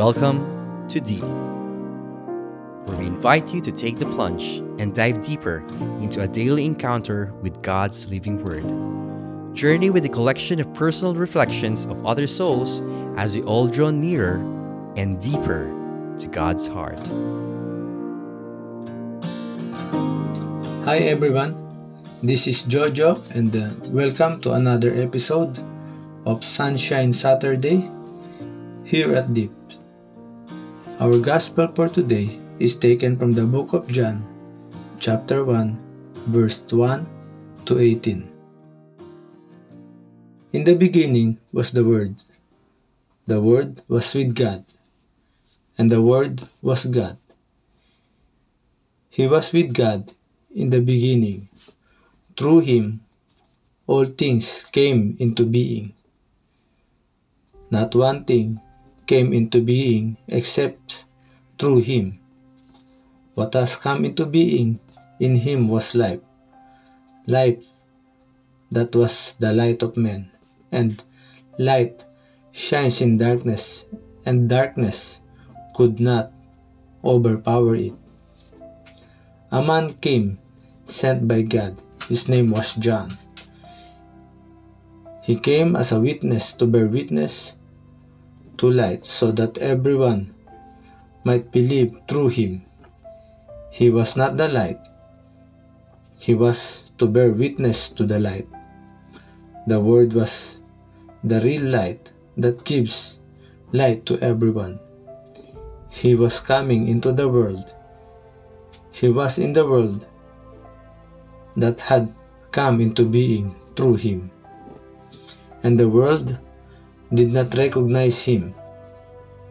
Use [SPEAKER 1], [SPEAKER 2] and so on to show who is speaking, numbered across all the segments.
[SPEAKER 1] Welcome to Deep, where we invite you to take the plunge and dive deeper into a daily encounter with God's living Word. Journey with a collection of personal reflections of other souls as we all draw nearer and deeper to God's heart.
[SPEAKER 2] Hi everyone, this is Jojo and uh, welcome to another episode of Sunshine Saturday here at Deep. Our gospel for today is taken from the book of John, chapter 1, verse 1 to 18. In the beginning was the Word. The Word was with God, and the Word was God. He was with God in the beginning. Through him, all things came into being. Not one thing came into being except through him. What has come into being in him was life. Life that was the light of men. And light shines in darkness, and darkness could not overpower it. A man came, sent by God. His name was John. He came as a witness to bear witness to light so that everyone might believe through him. He was not the light, he was to bear witness to the light. The Word was the real light that gives light to everyone. He was coming into the world. He was in the world that had come into being through him. And the world did not recognize him.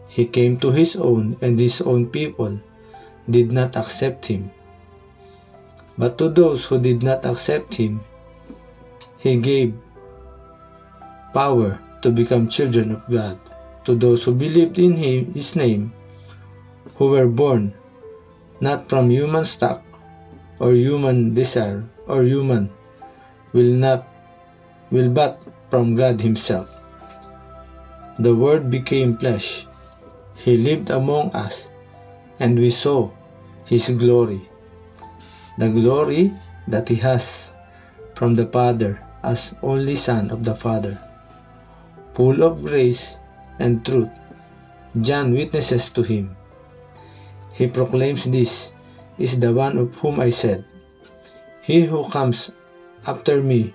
[SPEAKER 2] He came to his own, and his own people did not accept him. But to those who did not accept him, he gave power to become children of God to those who believed in him, his name, who were born not from human stock or human desire or human will not will but from God himself. The word became flesh. He lived among us and we saw his glory. The glory that he has from the Father as only Son of the Father full of grace and truth. John witnesses to him. He proclaims this is the one of whom I said, He who comes after me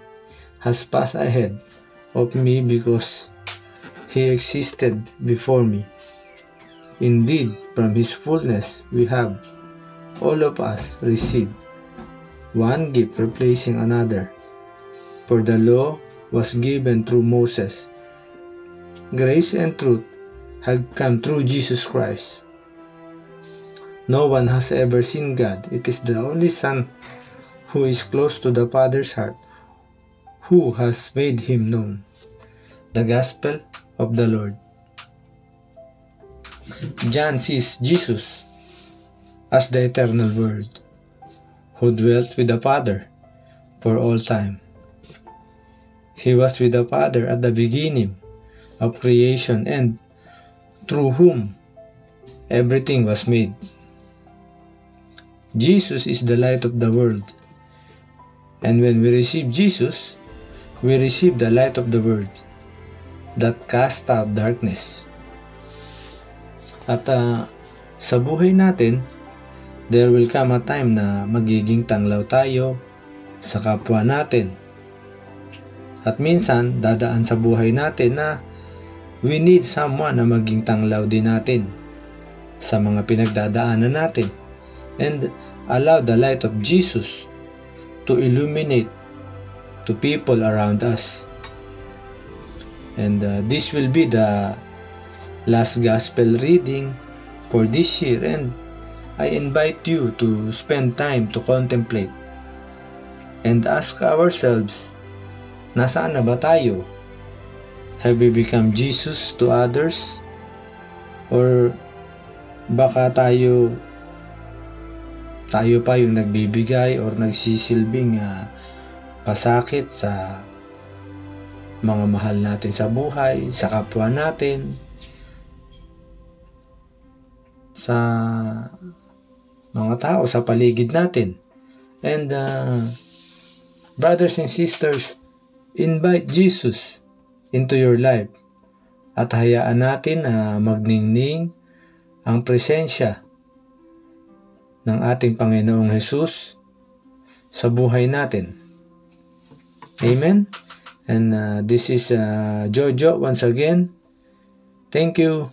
[SPEAKER 2] has passed ahead of me because he existed before me. Indeed, from his fullness we have, all of us, received one gift replacing another. For the law was given through Moses grace and truth had come through Jesus Christ. No one has ever seen God. It is the only Son who is close to the Father's heart who has made him known. The Gospel of the Lord. John sees Jesus as the eternal Word who dwelt with the Father for all time. He was with the Father at the beginning of creation and through whom everything was made. Jesus is the light of the world. And when we receive Jesus, we receive the light of the world that cast out darkness. At uh, sa buhay natin, there will come a time na magiging tanglaw tayo sa kapwa natin. At minsan, dadaan sa buhay natin na We need someone na maging tanglaw din natin sa mga pinagdadaanan natin and allow the light of Jesus to illuminate to people around us. And uh, this will be the last gospel reading for this year and I invite you to spend time to contemplate and ask ourselves, nasaan na ba tayo? Have we become Jesus to others? Or baka tayo tayo pa yung nagbibigay or nagsisilbing uh, pasakit sa mga mahal natin sa buhay, sa kapwa natin. sa mga tao sa paligid natin. And uh, brothers and sisters, invite Jesus into your life at hayaan natin na magningning ang presensya ng ating Panginoong Hesus sa buhay natin. Amen? And uh, this is uh, Jojo once again. Thank you.